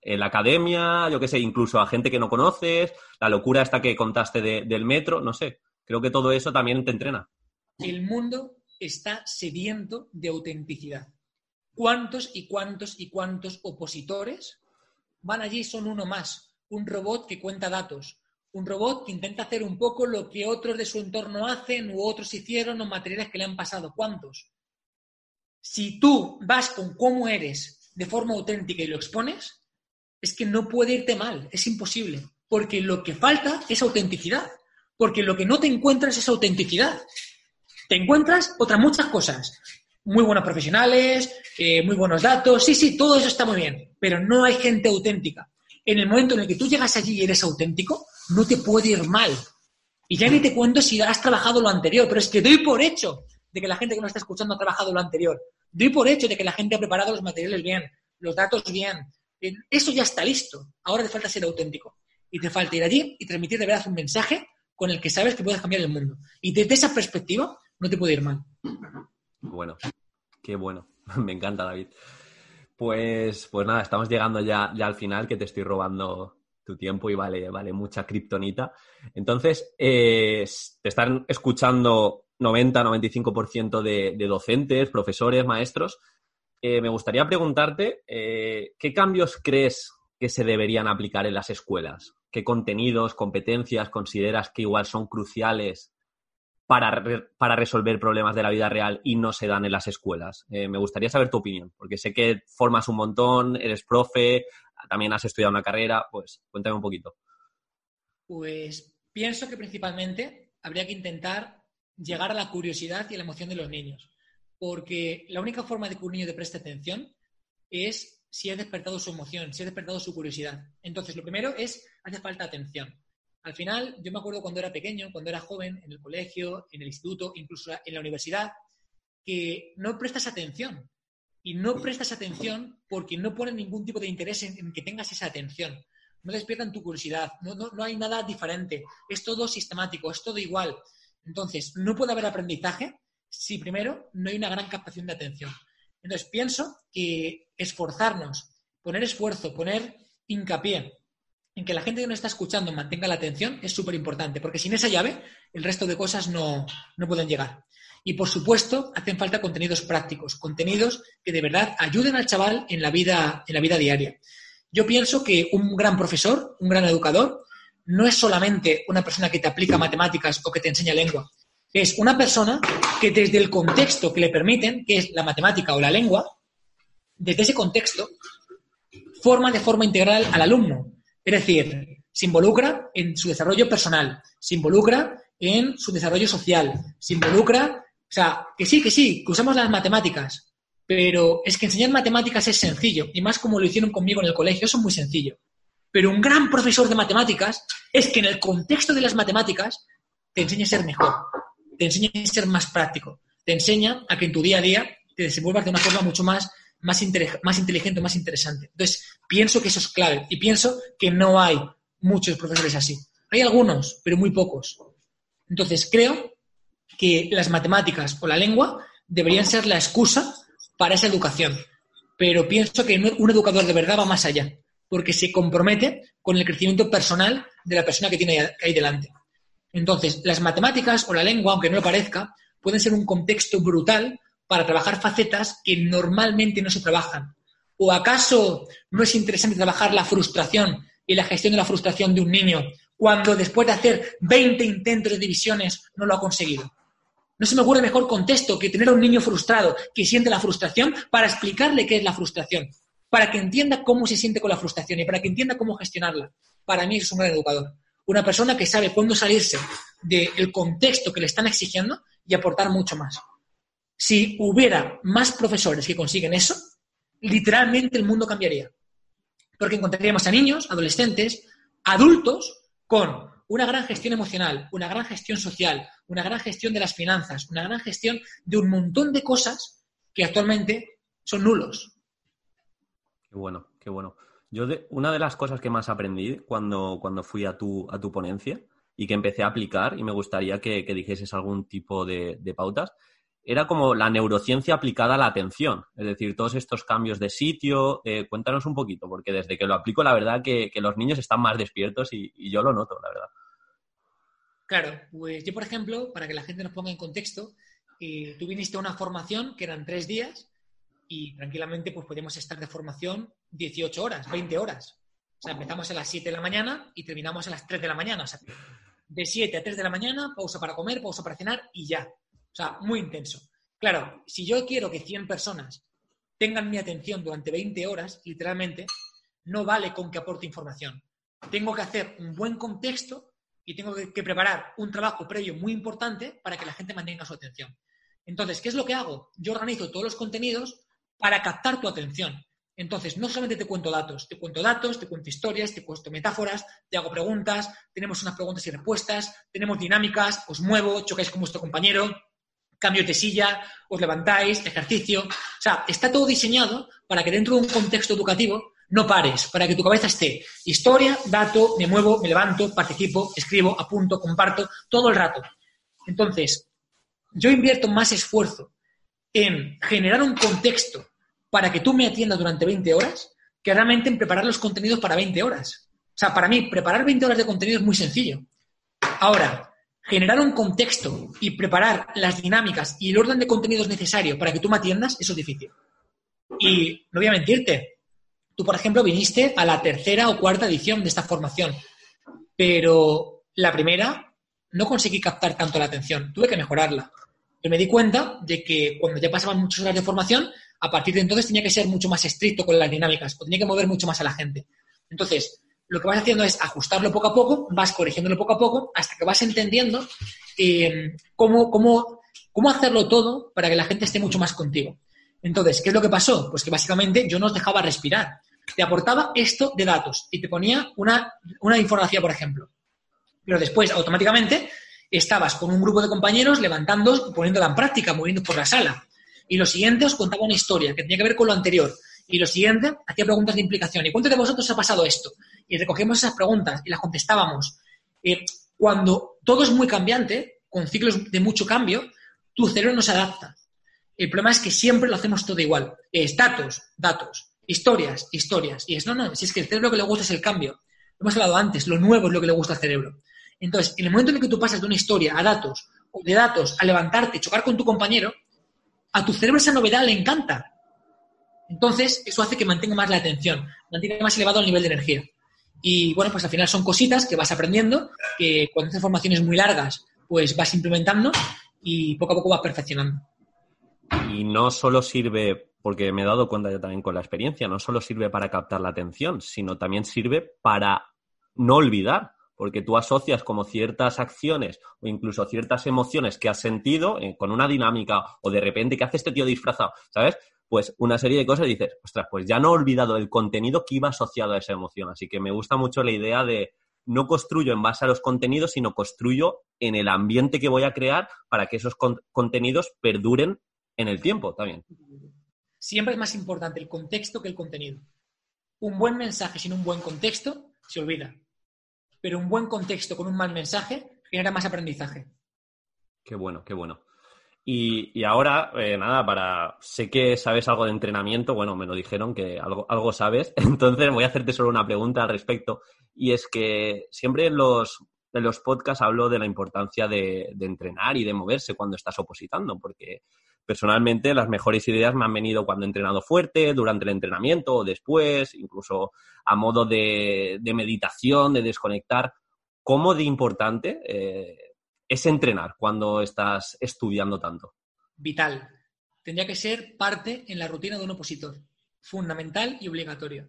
En la academia, yo qué sé, incluso a gente que no conoces, la locura esta que contaste del metro, no sé. Creo que todo eso también te entrena.
El mundo está sediento de autenticidad. ¿Cuántos y cuántos y cuántos opositores van allí son uno más? Un robot que cuenta datos, un robot que intenta hacer un poco lo que otros de su entorno hacen u otros hicieron o materiales que le han pasado. ¿Cuántos? Si tú vas con cómo eres de forma auténtica y lo expones, es que no puede irte mal, es imposible, porque lo que falta es autenticidad, porque lo que no te encuentras es autenticidad. Te encuentras otras muchas cosas, muy buenos profesionales, eh, muy buenos datos, sí, sí, todo eso está muy bien, pero no hay gente auténtica. En el momento en el que tú llegas allí y eres auténtico, no te puede ir mal. Y ya ni te cuento si has trabajado lo anterior, pero es que doy por hecho de que la gente que nos está escuchando ha trabajado lo anterior. Doy por hecho de que la gente ha preparado los materiales bien, los datos bien. Eso ya está listo. Ahora te falta ser auténtico. Y te falta ir allí y transmitir de verdad un mensaje con el que sabes que puedes cambiar el mundo. Y desde esa perspectiva no te puede ir mal.
Bueno, qué bueno. Me encanta, David. Pues, pues nada, estamos llegando ya, ya al final, que te estoy robando tu tiempo y vale, vale mucha kriptonita. Entonces, eh, te están escuchando 90-95% de, de, docentes, profesores, maestros. Eh, me gustaría preguntarte, eh, ¿qué cambios crees que se deberían aplicar en las escuelas? ¿Qué contenidos, competencias consideras que igual son cruciales para, para, resolver problemas de la vida real y no se dan en las escuelas. me gustaría saber tu opinión, porque sé que formas un montón, eres profe, también has estudiado una carrera, pues cuéntame un poquito.
Pues pienso que principalmente habría que intentar llegar a la curiosidad y a la emoción de los niños, porque la única forma de que un niño te preste atención es si ha despertado su emoción, si ha despertado su curiosidad. Entonces, lo primero es, hace falta atención. Al final, yo me acuerdo cuando era pequeño, cuando era joven, en el colegio, en el instituto, incluso en la universidad, que no prestas atención y no prestas atención porque no ponen ningún tipo de interés en, que tengas esa atención. No despiertan tu curiosidad, no, no, no hay nada diferente, es todo sistemático, es todo igual. Entonces, no puede haber aprendizaje si primero no hay una gran captación de atención. Entonces, pienso que esforzarnos, poner esfuerzo, poner hincapié en que la gente que nos está escuchando mantenga la atención es súper importante, porque sin esa llave el resto de cosas no, no pueden llegar. Y por supuesto, hacen falta contenidos prácticos, contenidos que de verdad ayuden al chaval en la vida, en la vida diaria. Yo pienso que un gran profesor, un gran educador, no es solamente una persona que te aplica matemáticas o que te enseña lengua. Es una persona que desde el contexto que le permiten, que es la matemática o la lengua, desde ese contexto, forma de forma integral al alumno. Es decir, se involucra en su desarrollo personal, se involucra en su desarrollo social, se involucra o sea, que sí, que sí, que usamos las matemáticas, pero es que enseñar matemáticas es sencillo, y más como lo hicieron conmigo en el colegio, eso es muy sencillo. Pero un gran profesor de matemáticas es que en el contexto de las matemáticas te enseña a ser mejor, te enseña a ser más práctico, te enseña a que en tu día a día te desenvuelvas de una forma mucho más, más, inteligente, más interesante. Entonces, pienso que eso es clave y pienso que no hay muchos profesores así. Hay algunos, pero muy pocos. Entonces, creo que las matemáticas o la lengua deberían ser la excusa para esa educación. Pero pienso que un educador de verdad va más allá, porque se compromete con el crecimiento personal de la persona que tiene ahí delante. Entonces, las matemáticas o la lengua, aunque no lo parezca, pueden ser un contexto brutal para trabajar facetas que normalmente no se trabajan. ¿O acaso no es interesante trabajar la frustración y la gestión de la frustración de un niño cuando después de hacer 20 intentos de divisiones no lo ha conseguido? No se me ocurre mejor contexto que tener a un niño frustrado que siente la frustración para explicarle qué es la frustración, para que entienda cómo se siente con la frustración y para que entienda cómo gestionarla. Para mí es un gran educador. Una persona que sabe cuándo salirse del contexto que le están exigiendo y aportar mucho más. Si hubiera más profesores que consiguen eso, literalmente el mundo cambiaría. Porque encontraríamos a niños, adolescentes, adultos con una gran gestión emocional, una gran gestión social, una gran gestión de las finanzas, una gran gestión de un montón de cosas que actualmente son nulos.
Qué bueno, qué bueno. Yo una de las cosas que más aprendí cuando, cuando fui a tu, a tu ponencia y que empecé a aplicar, y me gustaría que, que dijeses algún tipo de, pautas, era como la neurociencia aplicada a la atención. Es decir, todos estos cambios de sitio. Eh, cuéntanos un poquito, porque desde que lo aplico, la verdad que, los niños están más despiertos y, yo lo noto, la verdad.
Claro, pues yo, por ejemplo, para que la gente nos ponga en contexto, eh, tú viniste a una formación que eran tres días y tranquilamente pues podíamos estar de formación 18 horas, 20 horas. O sea, empezamos a las 7 de la mañana y terminamos a las 3 de la mañana. O sea, de 7 a 3 de la mañana, pausa para comer, pausa para cenar y ya. O sea, muy intenso. Claro, si yo quiero que 100 personas tengan mi atención durante 20 horas, literalmente, no vale con que aporte información. Tengo que hacer un buen contexto y tengo que preparar un trabajo previo muy importante para que la gente mantenga su atención. Entonces, ¿qué es lo que hago? Yo organizo todos los contenidos para captar tu atención. Entonces, no solamente te cuento datos, te cuento datos, te cuento historias, te cuento metáforas, te hago preguntas, tenemos unas preguntas y respuestas, tenemos dinámicas, os muevo, chocáis con vuestro compañero, cambio de silla, os levantáis, ejercicio. O sea, está todo diseñado para que dentro de un contexto educativo no pares, para que tu cabeza esté historia, dato, me muevo, me levanto, participo, escribo, apunto, comparto, todo el rato. Entonces, yo invierto más esfuerzo en generar un contexto para que tú me atiendas durante 20 horas que realmente en preparar los contenidos para 20 horas. O sea, para mí, preparar 20 horas de contenido es muy sencillo. Ahora, generar un contexto y preparar las dinámicas y el orden de contenidos necesario para que tú me atiendas, eso es difícil. Y no voy a mentirte, tú, por ejemplo, viniste a la tercera o cuarta edición de esta formación, pero la primera no conseguí captar tanto la atención, tuve que mejorarla. Yo me di cuenta de que cuando ya pasaban muchas horas de formación, a partir de entonces tenía que ser mucho más estricto con las dinámicas, o tenía que mover mucho más a la gente. Entonces, lo que vas haciendo es ajustarlo poco a poco, vas corrigiéndolo poco a poco, hasta que vas entendiendo eh, cómo, cómo, cómo hacerlo todo para que la gente esté mucho más contigo. Entonces, ¿qué es lo que pasó? Pues que básicamente yo no os dejaba respirar. Te aportaba esto de datos y te ponía una, una infografía, por ejemplo. Pero después, automáticamente, estabas con un grupo de compañeros levantando, poniéndola en práctica, moviendo por la sala. Y lo siguiente os contaba una historia que tenía que ver con lo anterior. Y lo siguiente hacía preguntas de implicación. ¿Y cuántos de vosotros ha pasado esto? Y recogíamos esas preguntas y las contestábamos. Eh, cuando todo es muy cambiante, con ciclos de mucho cambio, tu cerebro no se adapta. El problema es que siempre lo hacemos todo igual. Es datos, datos, historias, historias. Y es, no, no, si es que el cerebro lo que le gusta es el cambio. Lo hemos hablado antes, lo nuevo es lo que le gusta al cerebro. Entonces, en el momento en el que tú pasas de una historia a datos, o de datos a levantarte, chocar con tu compañero, a tu cerebro esa novedad le encanta. Entonces, eso hace que mantenga más la atención, mantenga más elevado el nivel de energía. Y bueno, pues al final son cositas que vas aprendiendo, que cuando haces formaciones muy largas, pues vas implementando y poco a poco vas perfeccionando.
Y no solo sirve, porque me he dado cuenta yo también con la experiencia, no solo sirve para captar la atención, sino también sirve para no olvidar porque tú asocias como ciertas acciones o incluso ciertas emociones que has sentido eh, con una dinámica o de repente que hace este tío disfrazado, ¿sabes? Pues una serie de cosas y dices, ostras, pues ya no he olvidado el contenido que iba asociado a esa emoción. Así que me gusta mucho la idea de no construyo en base a los contenidos, sino construyo en el ambiente que voy a crear para que esos contenidos perduren en el tiempo también.
Siempre es más importante el contexto que el contenido. Un buen mensaje sin un buen contexto se olvida pero un buen contexto con un mal mensaje genera más aprendizaje.
Qué bueno, qué bueno. Y, ahora, eh, nada, para. Sé que sabes algo de entrenamiento, bueno, me lo dijeron que algo, algo sabes, entonces voy a hacerte solo una pregunta al respecto. Y es que siempre en los, los podcasts hablo de la importancia de entrenar y de moverse cuando estás opositando, porque personalmente las mejores ideas me han venido cuando he entrenado fuerte, durante el entrenamiento o después, incluso a modo de, meditación, de desconectar. ¿Cómo de importante eh, es entrenar cuando estás estudiando tanto?
Vital. Tendría que ser parte en la rutina de un opositor. Fundamental y obligatorio.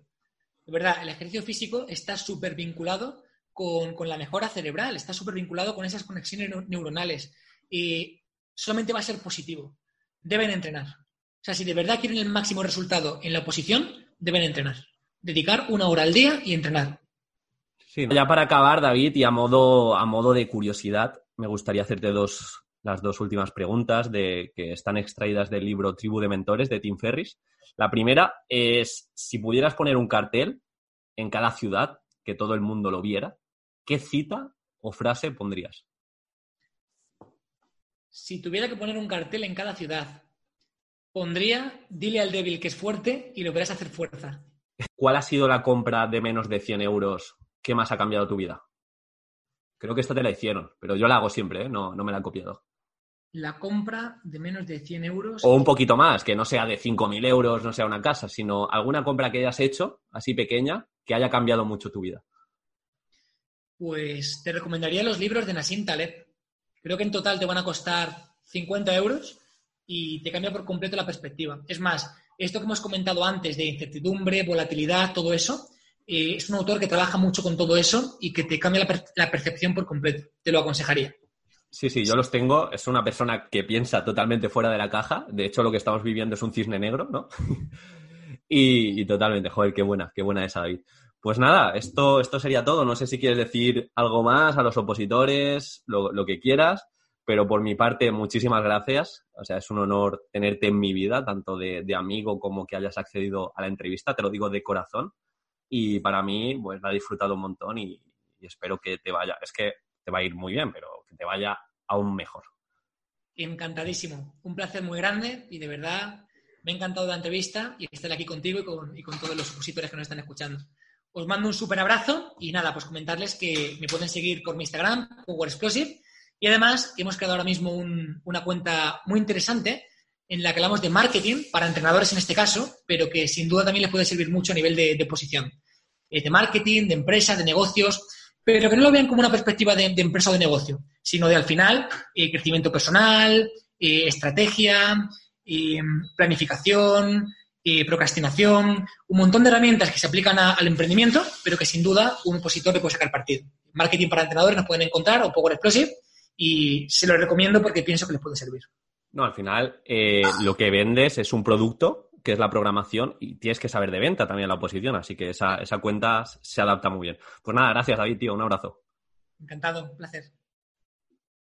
De verdad, el ejercicio físico está súper vinculado con, con, la mejora cerebral, está súper vinculado con esas conexiones neuronales y solamente va a ser positivo deben entrenar. O sea, si de verdad quieren el máximo resultado en la oposición, deben entrenar. Dedicar una hora al día y entrenar.
Sí, ya para acabar, David, y a modo, a modo de curiosidad, me gustaría hacerte dos, las dos últimas preguntas de, que están extraídas del libro Tribu de Mentores de Tim Ferris. La primera es, si pudieras poner un cartel en cada ciudad, que todo el mundo lo viera, ¿qué cita o frase pondrías?
Si tuviera que poner un cartel en cada ciudad, pondría, dile al débil que es fuerte y lo verás hacer fuerza.
¿Cuál ha sido la compra de menos de 100 euros que más ha cambiado tu vida? Creo que esta te la hicieron, pero yo la hago siempre, ¿eh? no, no me la han copiado.
La compra de menos de 100 euros.
O un poquito más, que no sea de 5.000 euros, no sea una casa, sino alguna compra que hayas hecho, así pequeña, que haya cambiado mucho tu vida.
Pues te recomendaría los libros de Nassim Taleb. Creo que en total te van a costar 50 euros y te cambia por completo la perspectiva. Es más, esto que hemos comentado antes de incertidumbre, volatilidad, todo eso, eh, es un autor que trabaja mucho con todo eso y que te cambia la, percepción por completo. Te lo aconsejaría.
Sí, sí, yo los tengo. Es una persona que piensa totalmente fuera de la caja. De hecho, lo que estamos viviendo es un cisne negro, ¿no? y, totalmente, joder, qué buena, qué buena esa, David. Pues nada, esto, esto sería todo. No sé si quieres decir algo más a los opositores, lo, que quieras, pero por mi parte, muchísimas gracias. O sea, es un honor tenerte en mi vida, tanto de, amigo como que hayas accedido a la entrevista, te lo digo de corazón. Y para mí, pues la he disfrutado un montón y, espero que te vaya. Es que te va a ir muy bien, pero que te vaya aún mejor.
Encantadísimo. Un placer muy grande y de verdad me ha encantado la entrevista y estar aquí contigo y con, y con todos los opositores que nos están escuchando. Os mando un súper abrazo y nada, pues comentarles que me pueden seguir por mi Instagram, Power Explosive, y además hemos creado ahora mismo una cuenta muy interesante en la que hablamos de marketing para entrenadores en este caso, pero que sin duda también les puede servir mucho a nivel de, posición. Eh, de marketing, de empresa, de negocios, pero que no lo vean como una perspectiva de, empresa o de negocio, sino de al final eh, crecimiento personal, eh, estrategia, planificación, procrastinación, un montón de herramientas que se aplican al emprendimiento, pero que sin duda un opositor le puede sacar partido. Marketing para entrenadores nos pueden encontrar o Power Explosive y se lo recomiendo porque pienso que les puede servir.
No, al final eh, lo que vendes es un producto que es la programación y tienes que saber de venta también la oposición, así que esa, esa cuenta se adapta muy bien. Pues nada, gracias David, tío, un abrazo.
Encantado, un placer.